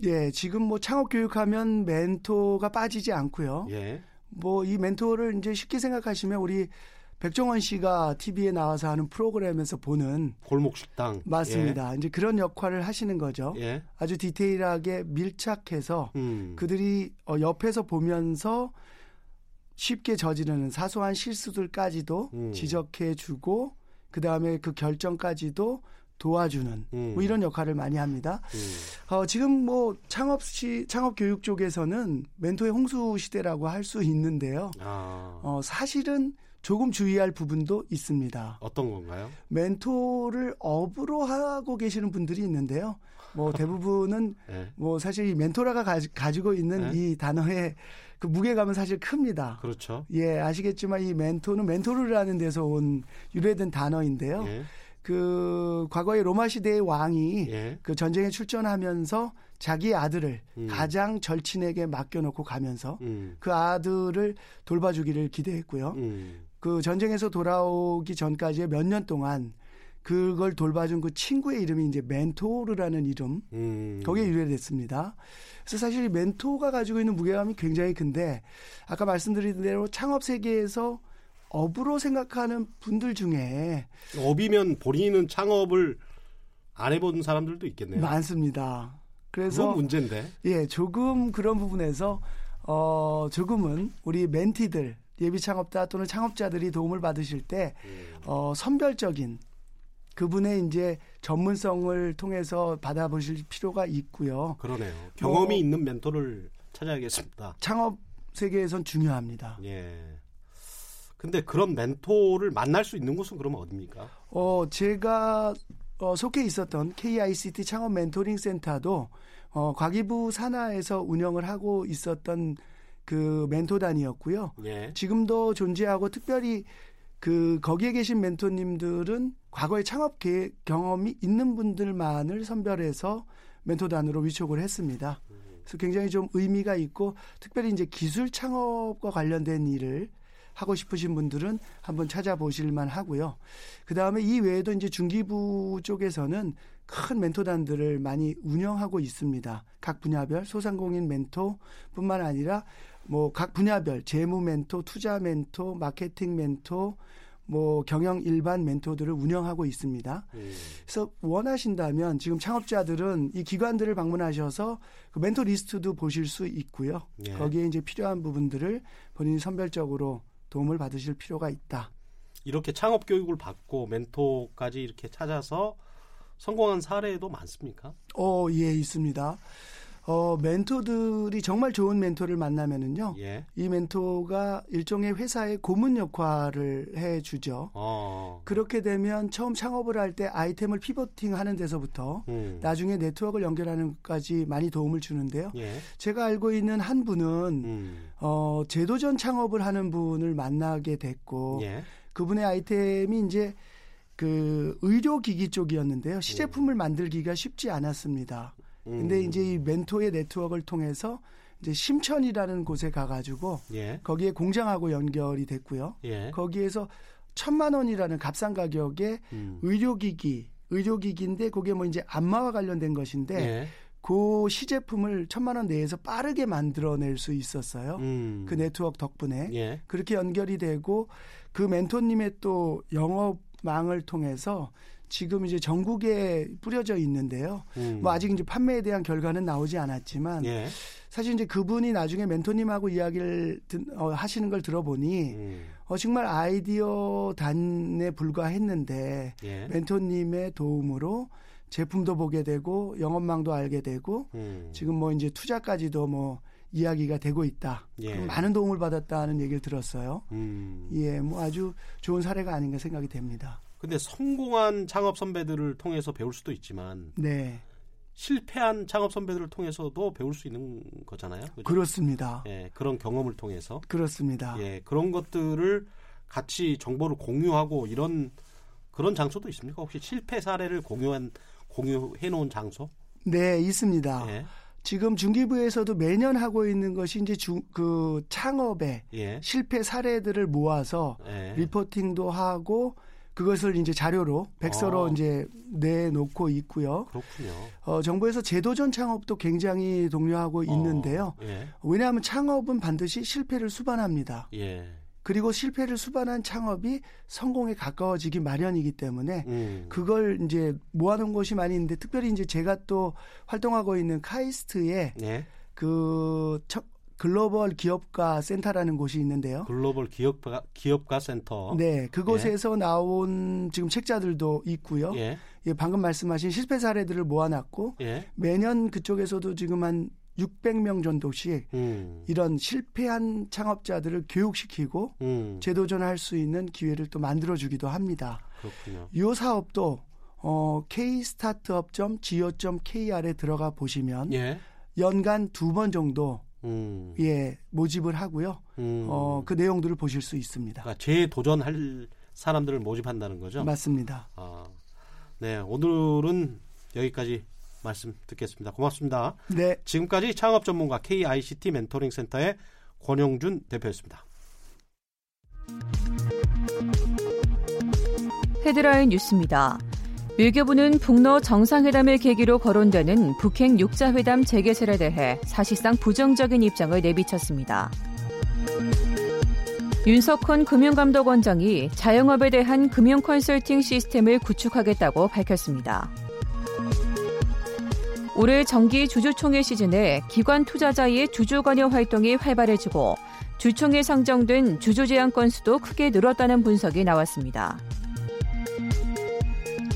예, 지금 뭐 창업 교육하면 멘토가 빠지지 않고요. 예. 뭐 이 멘토를 이제 쉽게 생각하시면 우리 백종원 씨가 TV에 나와서 하는 프로그램에서 보는 골목 식당 맞습니다. 예. 이제 그런 역할을 하시는 거죠. 예. 아주 디테일하게 밀착해서 음. 그들이 어, 옆에서 보면서 쉽게 저지르는 사소한 실수들까지도 음. 지적해주고 그 다음에 그 결정까지도 도와주는 음. 뭐 이런 역할을 많이 합니다. 음. 어, 지금 뭐 창업 시 창업 교육 쪽에서는 멘토의 홍수 시대라고 할 수 있는데요. 아. 어, 사실은 조금 주의할 부분도 있습니다. 어떤 건가요? 멘토를 업으로 하고 계시는 분들이 있는데요. 뭐 대부분은 네. 뭐 사실 이 멘토라가 가, 지 고 있는 네. 이 단어의 그 무게감은 사실 큽니다. 그렇죠. 예, 아시겠지만 이 멘토는 멘토르라는 데서 온 유래된 단어인데요. 예. 그 과거의 로마 시대의 왕이 예. 그 전쟁에 출전하면서 자기 아들을 음. 가장 절친에게 맡겨놓고 가면서 음. 그 아들을 돌봐주기를 기대했고요. 음. 그 전쟁에서 돌아오기 전까지의 몇 년 동안 그걸 돌봐준 그 친구의 이름이 이제 멘토르라는 이름 음. 거기에 유래됐습니다. 그래서 사실 멘토가 가지고 있는 무게감이 굉장히 큰데 아까 말씀드린 대로 창업 세계에서 업으로 생각하는 분들 중에 업이면 본인은 창업을 안 해본 사람들도 있겠네요. 많습니다. 그래서 문제인데. 예, 조금 그런 부분에서 어 조금은 우리 멘티들 예비 창업자 또는 창업자들이 도움을 받으실 때 음. 어, 선별적인 그분의 이제 전문성을 통해서 받아보실 필요가 있고요. 그러네요. 경험이 어, 있는 멘토를 찾아야겠습니다. 창업 세계에선 중요합니다. 예. 근데 그런 멘토를 만날 수 있는 곳은 그러면 어디입니까? 어, 제가 어, 속해 있었던 KICT 창업 멘토링 센터도 어, 과기부 산하에서 운영을 하고 있었던 그 멘토단이었고요. 예. 지금도 존재하고 특별히 그 거기에 계신 멘토님들은 과거에 창업 경험이 있는 분들만을 선별해서 멘토단으로 위촉을 했습니다. 그래서 굉장히 좀 의미가 있고 특별히 이제 기술 창업과 관련된 일을 하고 싶으신 분들은 한번 찾아보실만 하고요. 그 다음에 이 외에도 이제 중기부 쪽에서는 큰 멘토단들을 많이 운영하고 있습니다. 각 분야별 소상공인 멘토뿐만 아니라 뭐 각 분야별 재무 멘토, 투자 멘토, 마케팅 멘토, 뭐 경영 일반 멘토들을 운영하고 있습니다. 음. 그래서 원하신다면 지금 창업자들은 이 기관들을 방문하셔서 그 멘토 리스트도 보실 수 있고요. 예. 거기에 이제 필요한 부분들을 본인이 선별적으로 도움을 받으실 필요가 있다. 이렇게 창업 교육을 받고 멘토까지 이렇게 찾아서 성공한 사례도 많습니까? 어, 예, 있습니다. 어, 멘토들이 정말 좋은 멘토를 만나면은요. 예. 이 멘토가 일종의 회사의 고문 역할을 해 주죠. 어. 그렇게 되면 처음 창업을 할 때 아이템을 pivoting 하는 데서부터 음. 나중에 네트워크를 연결하는 것까지 많이 도움을 주는데요. 예. 제가 알고 있는 한 분은 음. 어, 제도전 창업을 하는 분을 만나게 됐고 예. 그분의 아이템이 이제 그 의료기기 쪽이었는데요. 시제품을 음. 만들기가 쉽지 않았습니다. 근데 음. 이제 이 멘토의 네트워크를 통해서 이제 심천이라는 곳에 가가지고 예. 거기에 공장하고 연결이 됐고요. 예. 거기에서 천만 원이라는 값싼 가격에 음. 의료기기, 의료기기인데 그게 뭐 이제 안마와 관련된 것인데 예. 그 시제품을 천만 원 내에서 빠르게 만들어낼 수 있었어요. 음. 그 네트워크 덕분에 예. 그렇게 연결이 되고 그 멘토님의 또 영업망을 통해서 지금 이제 전국에 뿌려져 있는데요. 음. 뭐 아직 이제 판매에 대한 결과는 나오지 않았지만 예. 사실 이제 그분이 나중에 멘토님하고 이야기를 어, 하시는 걸 들어보니 음. 어, 정말 아이디어 단에 불과했는데 예. 멘토님의 도움으로 제품도 보게 되고 영업망도 알게 되고 음. 지금 뭐 이제 투자까지도 뭐 이야기가 되고 있다. 예. 많은 도움을 받았다는 얘기를 들었어요. 음. 예, 뭐 아주 좋은 사례가 아닌가 생각이 됩니다. 근데 성공한 창업 선배들을 통해서 배울 수도 있지만 네. 실패한 창업 선배들을 통해서도 배울 수 있는 거잖아요. 그죠? 그렇습니다 예, 그런 경험을 통해서 그렇습니다. 예, 그런 것들을 같이 정보를 공유하고 이런 그런 장소도 있습니까? 혹시 실패 사례를 공유한 공유해 놓은 장소? 네, 있습니다. 예. 지금 중기부에서도 매년 하고 있는 것이 이제 주, 그 창업의 예. 실패 사례들을 모아서 예. 리포팅도 하고 그것을 이제 자료로 백서로 아. 이제 내놓고 있고요. 그렇군요. 어, 정부에서 제도전 창업도 굉장히 독려하고 어. 있는데요. 예. 왜냐하면 창업은 반드시 실패를 수반합니다. 예. 그리고 실패를 수반한 창업이 성공에 가까워지기 마련이기 때문에 음. 그걸 이제 모아놓은 것이 많이 있는데 특별히 이제 제가 또 활동하고 있는 카이스트에 예. 그 글로벌 기업가 센터라는 곳이 있는데요. 글로벌 기업가 기업가 센터. 네, 그곳에서 예. 나온 지금 책자들도 있고요. 예. 예, 방금 말씀하신 실패 사례들을 모아놨고 예. 매년 그쪽에서도 지금 한 600명 정도씩 음. 이런 실패한 창업자들을 교육시키고 음. 재도전할 수 있는 기회를 또 만들어주기도 합니다. 그렇군요. 이 사업도 어, kstartup.go.kr에 들어가 보시면 예. 연간 두 번 정도 음. 예 모집을 하고 음. 어, 그 내용들을 보실 수 있습니다. 그러니까 재도전할 사람들을 모집한다는 거죠? 맞습니다. 아, 네, 오늘은 여기까지 말씀 듣겠습니다. 고맙습니다. 네. 지금까지 창업 전문가 KICT 멘토링 센터의 권영준 대표였습니다. 헤드라인 뉴스입니다. 외교부는 북러 정상회담을 계기로 거론되는 북핵 육자회담 재개설에 대해 사실상 부정적인 입장을 내비쳤습니다. 윤석훈 금융감독원장이 자영업에 대한 금융 컨설팅 시스템을 구축하겠다고 밝혔습니다. 올해 정기 주주총회 시즌에 기관 투자자의 주주 관여 활동이 활발해지고 주총에 상정된 주주 제한 건수도 크게 늘었다는 분석이 나왔습니다.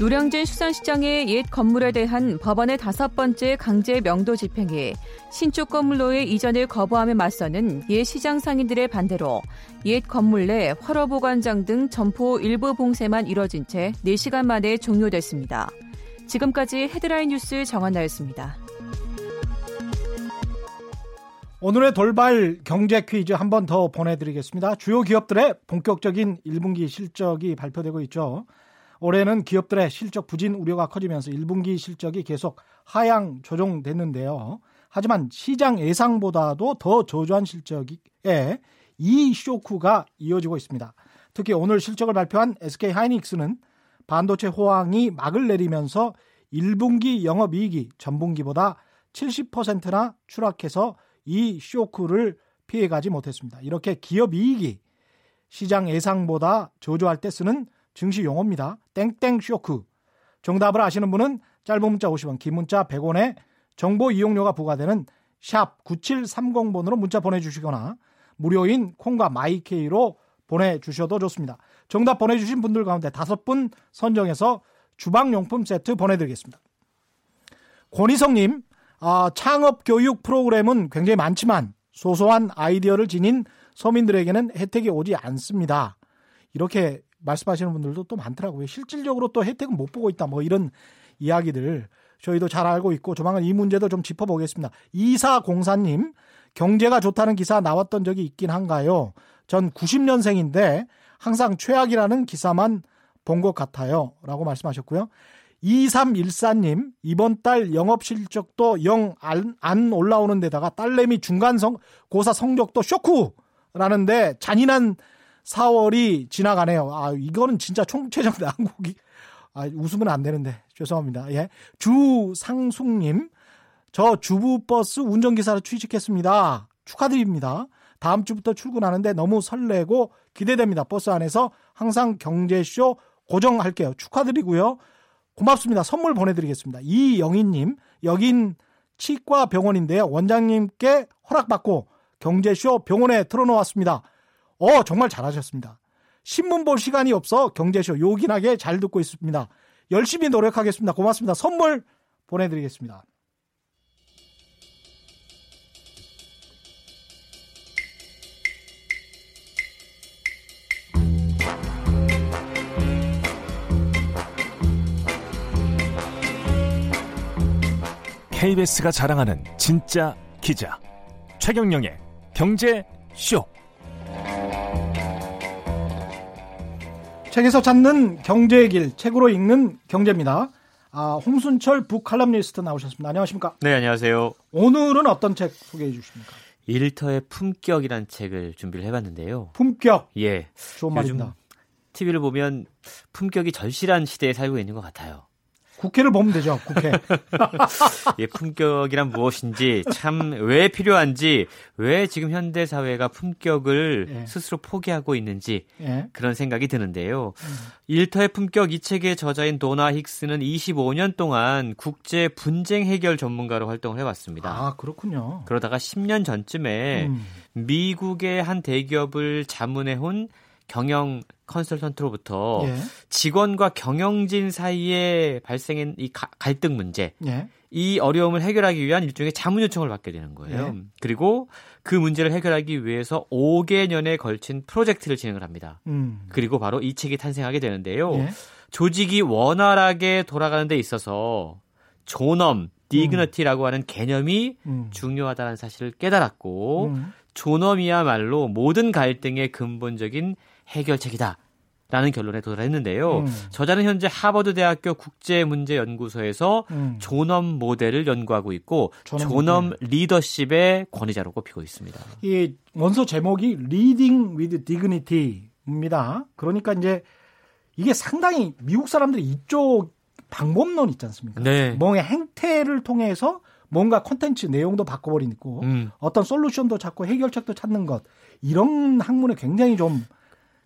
노량진 수산시장의 옛 건물에 대한 법원의 다섯 번째 강제 명도 집행이 신축 건물로의 이전을 거부함에 맞서는 옛 시장 상인들의 반대로 옛 건물 내 화로 보관장 등 점포 일부 봉쇄만 이뤄진 채 4시간 만에 종료됐습니다. 지금까지 헤드라인 뉴스 정한나였습니다. 오늘의 돌발 경제 퀴즈 한 번 더 보내드리겠습니다. 주요 기업들의 본격적인 1분기 실적이 발표되고 있죠. 올해는 기업들의 실적 부진 우려가 커지면서 1분기 실적이 계속 하향 조정됐는데요. 하지만 시장 예상보다도 더 저조한 실적에 이 쇼크가 이어지고 있습니다. 특히 오늘 실적을 발표한 SK 하이닉스는 반도체 호황이 막을 내리면서 1분기 영업이익이 전분기보다 70%나 추락해서 이 쇼크를 피해가지 못했습니다. 이렇게 기업 이익이 시장 예상보다 저조할 때 쓰는 증시 용어입니다. 땡땡 쇼크. 정답을 아시는 분은 짧은 문자 50원, 긴 문자 100원에 정보 이용료가 부과되는 샵 9730번으로 문자 보내주시거나 무료인 콩과 마이케이로 보내주셔도 좋습니다. 정답 보내주신 분들 가운데 다섯 분 선정해서 주방용품 세트 보내드리겠습니다. 권희성님, 아, 창업 교육 프로그램은 굉장히 많지만 소소한 아이디어를 지닌 서민들에게는 혜택이 오지 않습니다. 이렇게 말씀하시는 분들도 또 많더라고요. 실질적으로 또 혜택은 못 보고 있다. 뭐 이런 이야기들 저희도 잘 알고 있고 조만간 이 문제도 좀 짚어보겠습니다. 이사공사님, 경제가 좋다는 기사 나왔던 적이 있긴 한가요? 전 90년생인데 항상 최악이라는 기사만 본 것 같아요. 라고 말씀하셨고요. 2314님, 이번 달 영업 실적도 영안 올라오는 데다가 딸내미 중간 성, 고사 성적도 쇼크라는데 잔인한 4월이 지나가네요. 아, 이거는 진짜 총체적 난국이. 아, 웃으면 안 되는데. 죄송합니다. 예. 주상숙님, 저 주부버스 운전기사로 취직했습니다. 축하드립니다. 다음 주부터 출근하는데 너무 설레고 기대됩니다. 버스 안에서 항상 경제쇼 고정할게요. 축하드리고요. 고맙습니다. 선물 보내드리겠습니다. 이영희님, 여긴 치과 병원인데요. 원장님께 허락받고 경제쇼 병원에 틀어놓았습니다. 어, 정말 잘하셨습니다. 신문 볼 시간이 없어 경제쇼 요긴하게 잘 듣고 있습니다. 열심히 노력하겠습니다. 고맙습니다. 선물 보내드리겠습니다. KBS가 자랑하는 진짜 기자 최경영의 경제 쇼. 책에서 찾는 경제의 길, 책으로 읽는 경제입니다. 아, 홍순철 북칼럼니스트 나오셨습니다. 안녕하십니까? 네, 안녕하세요. 오늘은 어떤 책 소개해 주십니까? 일터의 품격이라는 책을 준비를 해봤는데요. 품격. 예. 좋은 말입니다. TV를 보면 품격이 절실한 시대에 살고 있는 것 같아요. 국회를 보면 되죠. 국회. 예, 품격이란 무엇인지 참 왜 필요한지 왜 지금 현대 사회가 품격을 예. 스스로 포기하고 있는지 예. 그런 생각이 드는데요. 음. 일터의 품격 이 책의 저자인 도나 힉스는 25년 동안 국제 분쟁 해결 전문가로 활동을 해왔습니다. 아 그렇군요. 그러다가 10년 전쯤에 음. 미국의 한 대기업을 자문해온 경영 컨설턴트로부터 예. 직원과 경영진 사이에 발생한 이 가, 갈등 문제, 예. 이 어려움을 해결하기 위한 일종의 자문 요청을 받게 되는 거예요. 예. 그리고 그 문제를 해결하기 위해서 5개년에 걸친 프로젝트를 진행을 합니다. 음. 그리고 바로 이 책이 탄생하게 되는데요. 예. 조직이 원활하게 돌아가는 데 있어서 존엄, dignity라고 음. 하는 개념이 음. 중요하다는 사실을 깨달았고 음. 존엄이야말로 모든 갈등의 근본적인 해결책이다. 라는 결론에 도달했는데요. 음. 저자는 현재 하버드 대학교 국제문제연구소에서 음. 존엄 모델을 연구하고 있고 존엄, 존엄 리더십의 권위자로 꼽히고 있습니다. 이 원서 제목이 Leading with Dignity입니다. 그러니까 이제 이게 상당히 미국 사람들이 이쪽 방법론 있지 않습니까? 네. 뭔가 행태를 통해서 뭔가 콘텐츠 내용도 바꿔버리고 음. 어떤 솔루션도 찾고 해결책도 찾는 것 이런 학문에 굉장히 좀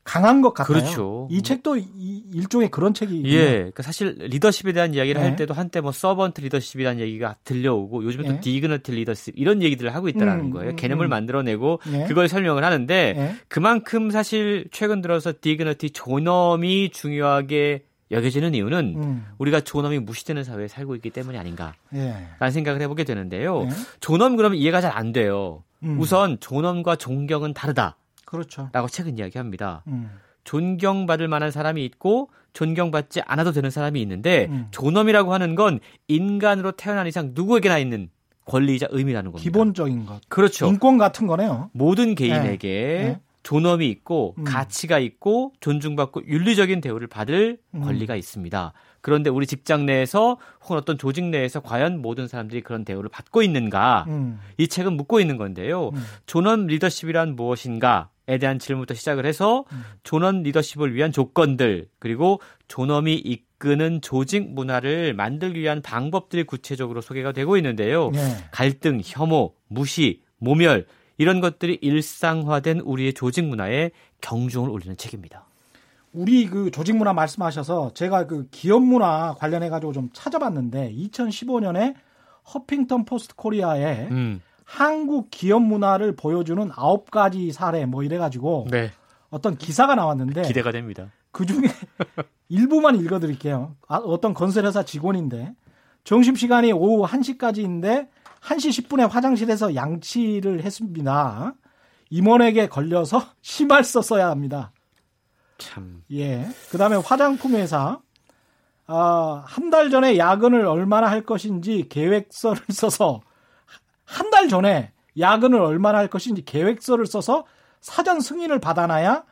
강한 것 같아요. 그렇죠. 이 책도 이 일종의 그런 책이 예. 그러니까 사실 리더십에 대한 이야기를 네. 할 때도 한때 뭐 servant 리더십이라는 얘기가 들려오고 요즘은 네. 또 dignity 리더십 이런 얘기들을 하고 있다라는 음, 거예요. 음, 개념을 음. 만들어내고 네. 그걸 설명을 하는데 네. 그만큼 사실 최근 들어서 dignity 존엄이 중요하게 여겨지는 이유는 음. 우리가 존엄이 무시되는 사회에 살고 있기 때문이 아닌가라는 예. 생각을 해보게 되는데요. 예. 존엄 그러면 이해가 잘 안 돼요. 음. 우선 존엄과 존경은 다르다. 그렇죠. 라고 책은 이야기합니다. 음. 존경받을 만한 사람이 있고 존경받지 않아도 되는 사람이 있는데 음. 존엄이라고 하는 건 인간으로 태어난 이상 누구에게나 있는 권리이자 의미라는 겁니다. 기본적인 것. 그렇죠. 인권 같은 거네요. 모든 개인에게 네. 네. 존엄이 있고 음. 가치가 있고 존중받고 윤리적인 대우를 받을 음. 권리가 있습니다. 그런데 우리 직장 내에서 혹은 어떤 조직 내에서 과연 모든 사람들이 그런 대우를 받고 있는가? 음. 이 책은 묻고 있는 건데요. 음. 존엄 리더십이란 무엇인가? 에 대한 질문부터 시작을 해서 음. 존엄 리더십을 위한 조건들 그리고 존엄이 이끄는 조직 문화를 만들기 위한 방법들이 구체적으로 소개가 되고 있는데요. 네. 갈등, 혐오, 무시, 모멸 이런 것들이 일상화된 우리의 조직 문화에 경종을 올리는 책입니다. 우리 그 조직 문화 말씀하셔서 제가 그 기업 문화 관련해 가지고 좀 찾아봤는데 2015년에 허핑턴 포스트 코리아에 음. 한국 기업 문화를 보여주는 아홉 가지 사례 뭐 이래가지고 네. 어떤 기사가 나왔는데 기대가 됩니다. 그 중에 일부만 읽어드릴게요. 아, 어떤 건설회사 직원인데 점심 시간이 오후 1시까지인데 1시 10분에 화장실에서 양치를 했습니다. 임원에게 걸려서 심할 썼어야 합니다. 참. 예. 그 다음에 화장품 회사. 아, 한 달 전에 야근을 얼마나 할 것인지 계획서를 써서 한 달 전에 야근을 얼마나 할 것인지 계획서를 써서 사전 승인을 받아놔야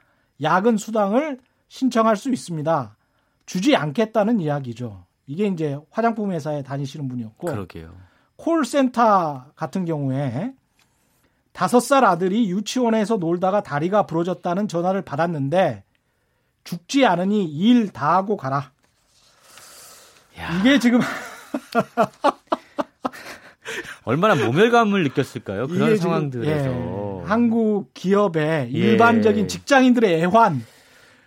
야근 수당을 신청할 수 있습니다. 주지 않겠다는 이야기죠. 이게 이제 화장품 회사에 다니시는 분이었고. 그러게요. 콜센터 같은 경우에 다섯 살 아들이 유치원에서 놀다가 다리가 부러졌다는 전화를 받았는데 죽지 않으니 일 다 하고 가라. 야. 이게 지금 얼마나 모멸감을 느꼈을까요? 그런 상황들에서. 예, 한국 기업의 예. 일반적인 직장인들의 애환.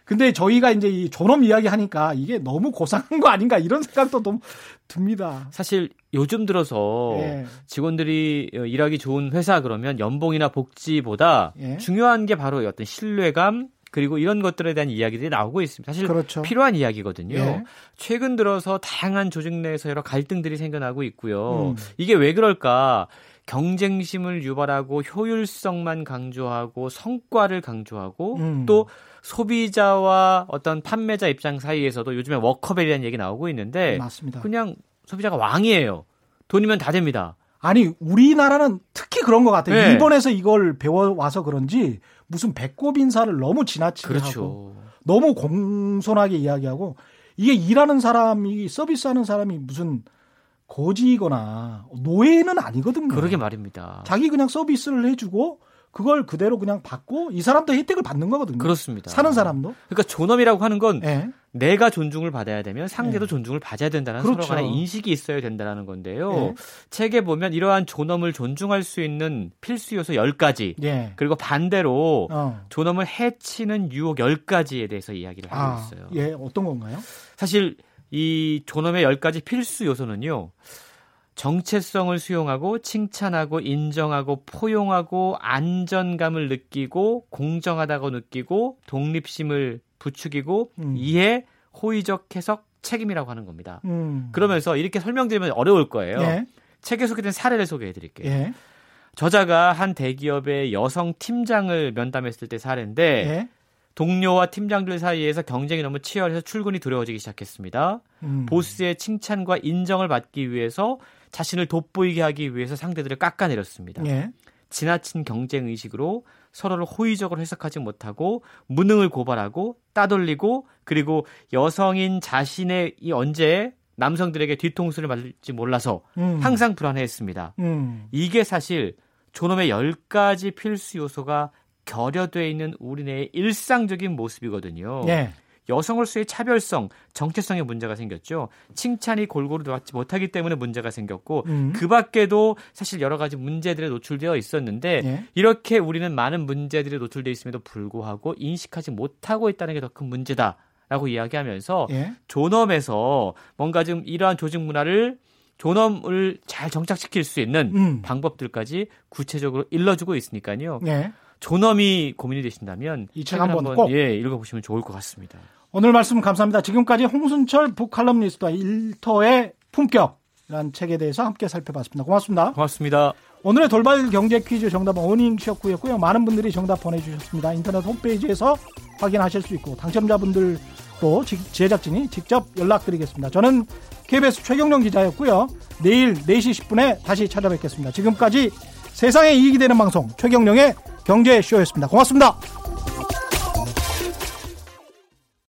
근데 저희가 이제 이 존엄 이야기 하니까 이게 너무 고상한 거 아닌가 이런 생각도 좀 듭니다. 사실 요즘 들어서 예. 직원들이 일하기 좋은 회사 그러면 연봉이나 복지보다 예. 중요한 게 바로 어떤 신뢰감, 그리고 이런 것들에 대한 이야기들이 나오고 있습니다. 사실 그렇죠. 필요한 이야기거든요. 예. 최근 들어서 다양한 조직 내에서 여러 갈등들이 생겨나고 있고요. 음. 이게 왜 그럴까? 경쟁심을 유발하고 효율성만 강조하고 성과를 강조하고 음. 또 소비자와 어떤 판매자 입장 사이에서도 요즘에 워커벨이라는 얘기 나오고 있는데 맞습니다. 그냥 소비자가 왕이에요. 돈이면 다 됩니다. 아니 우리나라는 특히 그런 것 같아요. 네. 일본에서 이걸 배워 와서 그런지 무슨 배꼽 인사를 너무 지나치게 그렇죠. 하고 너무 공손하게 이야기하고 이게 일하는 사람이 서비스하는 사람이 무슨 거지거나 노예는 아니거든요. 그러게 말입니다. 자기 그냥 서비스를 해주고 그걸 그대로 그냥 받고 이 사람도 혜택을 받는 거거든요. 그렇습니다. 사는 사람도. 그러니까 존엄이라고 하는 건 네. 내가 존중을 받아야 되면 상대도 네. 존중을 받아야 된다는 그렇죠. 서로 간의 인식이 있어야 된다는 건데요. 네. 책에 보면 이러한 존엄을 존중할 수 있는 필수 요소 10가지 예. 그리고 반대로 어. 존엄을 해치는 유혹 10가지에 대해서 이야기를 하고 아, 있어요. 예, 어떤 건가요? 사실 이 존엄의 10가지 필수 요소는요. 정체성을 수용하고 칭찬하고 인정하고 포용하고 안전감을 느끼고 공정하다고 느끼고 독립심을 부추기고 음. 이해, 호의적 해석, 책임이라고 하는 겁니다. 음. 그러면서 이렇게 설명드리면 어려울 거예요. 예. 책에 소개된 사례를 소개해 드릴게요. 예. 저자가 한 대기업의 여성 팀장을 면담했을 때 사례인데 예. 동료와 팀장들 사이에서 경쟁이 너무 치열해서 출근이 두려워지기 시작했습니다. 음. 보스의 칭찬과 인정을 받기 위해서 자신을 돋보이게 하기 위해서 상대들을 깎아내렸습니다. 예. 지나친 경쟁 의식으로 서로를 호의적으로 해석하지 못하고 무능을 고발하고 따돌리고 그리고 여성인 자신의 이 언제 남성들에게 뒤통수를 맞을지 몰라서 음. 항상 불안해했습니다. 음. 이게 사실 존엄의 10가지 필수 요소가 결여돼 있는 우리네의 일상적인 모습이거든요. 예. 여성으로서의 차별성, 정체성에 문제가 생겼죠. 칭찬이 골고루 받지 못하기 때문에 문제가 생겼고 음. 그 밖에도 사실 여러 가지 문제들에 노출되어 있었는데 예. 이렇게 우리는 많은 문제들에 노출되어 있음에도 불구하고 인식하지 못하고 있다는 게 더 큰 문제다. 라고 이야기하면서 예. 존엄에서 뭔가 좀 이러한 조직 문화를 존엄을 잘 정착시킬 수 있는 음. 방법들까지 구체적으로 일러주고 있으니까요. 예. 존엄이 고민이 되신다면 이 책 한번 꼭 예, 읽어보시면 좋을 것 같습니다. 오늘 말씀 감사합니다. 지금까지 홍순철 북칼럼니스트와 일터의 품격이라는 책에 대해서 함께 살펴봤습니다. 고맙습니다. 고맙습니다. 오늘의 돌발 경제 퀴즈 정답은 어닝쇼크였고요. 많은 분들이 정답 보내주셨습니다. 인터넷 홈페이지에서 확인하실 수 있고 당첨자분들 또 제작진이 직접 연락드리겠습니다. 저는 KBS 최경령 기자였고요. 내일 4시 10분에 다시 찾아뵙겠습니다. 지금까지 세상에 이익이 되는 방송 최경령의 경제쇼였습니다. 고맙습니다.